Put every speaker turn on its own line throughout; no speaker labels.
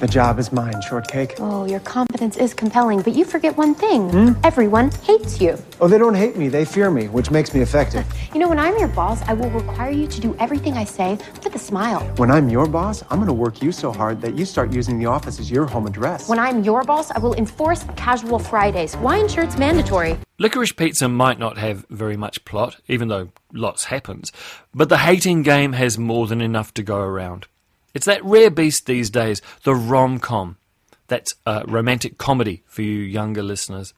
The job is mine, shortcake.
Oh, your confidence is compelling, but you forget one thing. Hmm? Everyone hates you.
Oh, they don't hate me, they fear me, which makes me effective.
You know, when I'm your boss, I will require you to do everything I say with a smile.
When I'm your boss, I'm gonna work you so hard that you start using the office as your home address.
When I'm your boss, I will enforce casual Fridays. Wine shirts mandatory.
Licorice Pizza might not have very much plot, even though lots happens, but the hating game has more than enough to go around. It's that rare beast these days, the rom com. That's a romantic comedy for you younger listeners.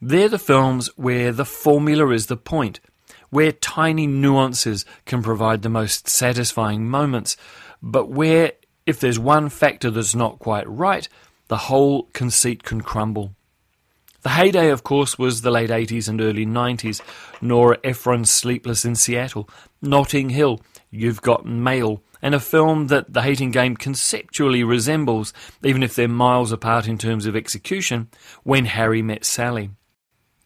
They're the films where the formula is the point, where tiny nuances can provide the most satisfying moments, but where, if there's one factor that's not quite right, the whole conceit can crumble. The heyday, of course, was the late 80s and early 90s. Nora Ephron's Sleepless in Seattle, Notting Hill, You've Got Mail, and a film that The Hating Game conceptually resembles, even if they're miles apart in terms of execution, When Harry Met Sally.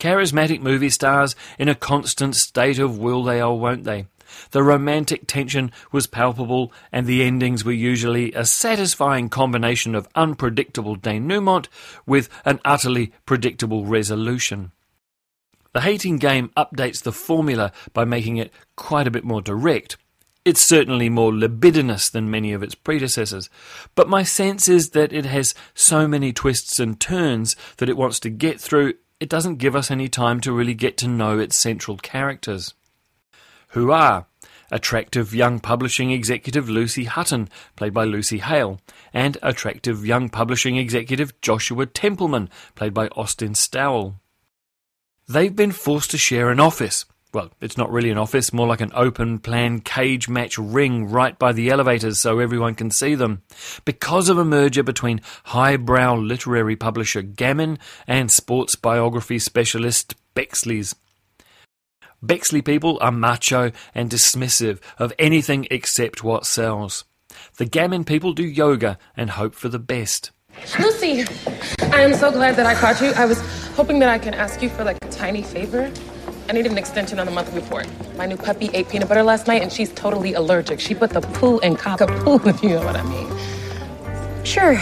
Charismatic movie stars in a constant state of will they or won't they. The romantic tension was palpable, and the endings were usually a satisfying combination of unpredictable denouement with an utterly predictable resolution. The Hating Game updates the formula by making it quite a bit more direct. It's certainly more libidinous than many of its predecessors, but my sense is that it has so many twists and turns that it wants to get through, it doesn't give us any time to really get to know its central characters who are attractive young publishing executive Lucy Hutton, played by Lucy Hale, and attractive young publishing executive Joshua Templeman, played by Austin Stowell. They've been forced to share an office. Well, it's not really an office, more like an open plan cage match ring right by the elevators so everyone can see them. Because of a merger between highbrow literary publisher Gamin and sports biography specialist Bexley's. Bexley people are macho and dismissive of anything except what sells. The Gamin people do yoga and hope for the best.
Lucy, I am so glad that I caught you. I was hoping that I can ask you for like a tiny favor. I need an extension on the monthly report. My new puppy ate peanut butter last night and she's totally allergic. She put the poo in cockapoo, if you know what I mean.
Sure,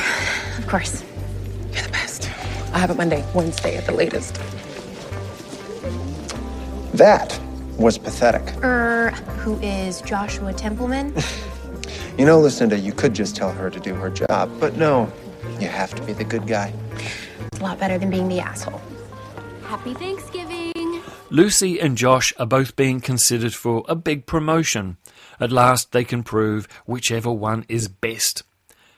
of course.
You're the best. I'll have it Monday, Wednesday at the latest.
That was pathetic.
Er, who is Joshua Templeman?
You know, Lucinda, you could just tell her to do her job, but no, you have to be the good guy.
It's a lot better than being the asshole. Happy Thanksgiving!
Lucy and Josh are both being considered for a big promotion. At last, they can prove whichever one is best.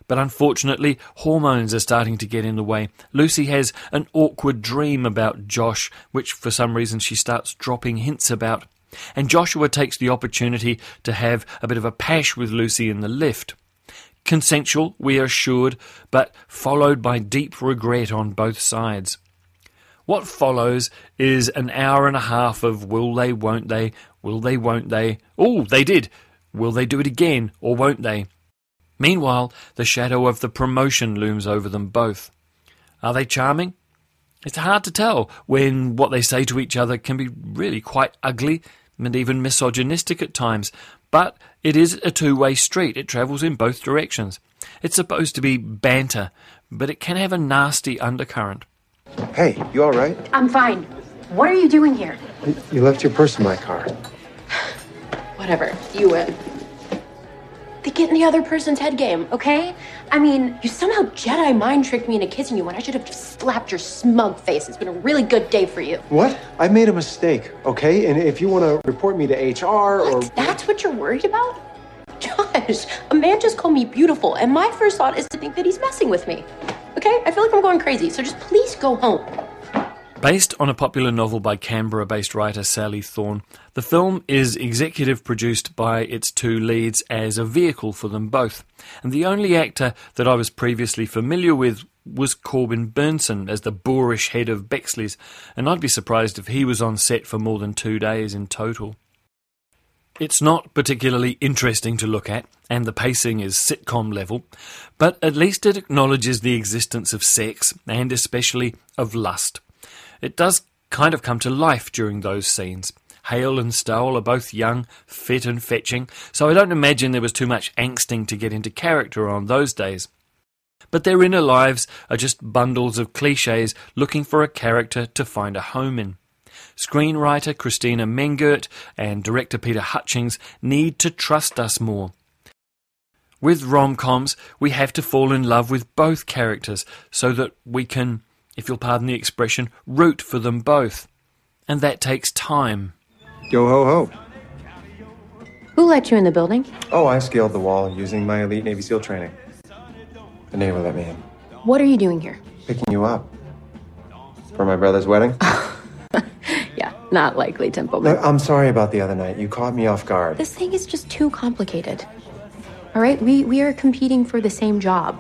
But unfortunately, hormones are starting to get in the way. Lucy has an awkward dream about Josh, which for some reason she starts dropping hints about. And Joshua takes the opportunity to have a bit of a pash with Lucy in the lift. Consensual, we are assured, but followed by deep regret on both sides. What follows is an hour and a half of will they, won't they, will they, won't they. Oh, they did. Will they do it again, or won't they? Meanwhile, the shadow of the promotion looms over them both. Are they charming? It's hard to tell when what they say to each other can be really quite ugly and even misogynistic at times, but it is a two way street. It travels in both directions. It's supposed to be banter, but it can have a nasty undercurrent.
Hey, you all right?
I'm fine. What are you doing here?
You left your purse in my car.
Whatever. You win. They get in the other person's head game, okay? I mean, you somehow Jedi mind tricked me into kissing you when I should have just slapped your smug face. It's been a really good day for you.
What? I made a mistake, okay? And if you want to report me to HR or.
That's what you're worried about? Josh, a man just called me beautiful, and my first thought is to think that he's messing with me. Okay? I feel like I'm going crazy, so just please go home.
Based on a popular novel by Canberra based writer Sally Thorne, the film is executive produced by its two leads as a vehicle for them both. And the only actor that I was previously familiar with was Corbin Bernsen as the boorish head of Bexley's, and I'd be surprised if he was on set for more than two days in total. It's not particularly interesting to look at, and the pacing is sitcom level, but at least it acknowledges the existence of sex, and especially of lust. It does kind of come to life during those scenes. Hale and Stowell are both young, fit, and fetching, so I don't imagine there was too much angsting to get into character on those days. But their inner lives are just bundles of cliches looking for a character to find a home in. Screenwriter Christina Mengert and director Peter Hutchings need to trust us more. With rom coms, we have to fall in love with both characters so that we can if you'll pardon the expression, root for them both. And that takes time.
Yo ho ho.
Who let you in the building?
Oh, I scaled the wall using my elite Navy SEAL training. The neighbor let me in.
What are you doing here?
Picking you up. For my brother's wedding?
not likely, Templeman.
Look, I'm sorry about the other night. You caught me off guard.
This thing is just too complicated. All right, we, we are competing for the same job.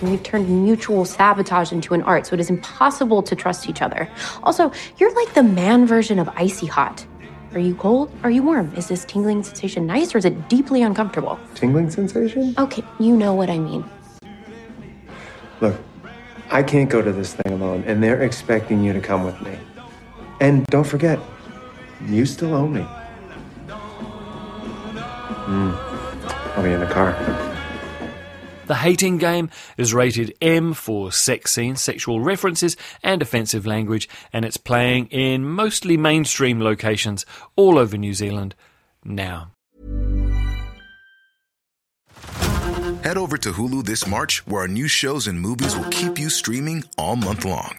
And we've turned mutual sabotage into an art, so it is impossible to trust each other. Also, you're like the man version of icy hot. Are you cold? Are you warm? Is this tingling sensation nice or is it deeply uncomfortable?
Tingling sensation?
Okay, you know what I mean.
Look, I can't go to this thing alone, and they're expecting you to come with me. And don't forget, you still owe me. Mm. I'll be in the car.
The Hating Game is rated M for sex scenes, sexual references, and offensive language, and it's playing in mostly mainstream locations all over New Zealand now.
Head over to Hulu this March, where our new shows and movies will keep you streaming all month long.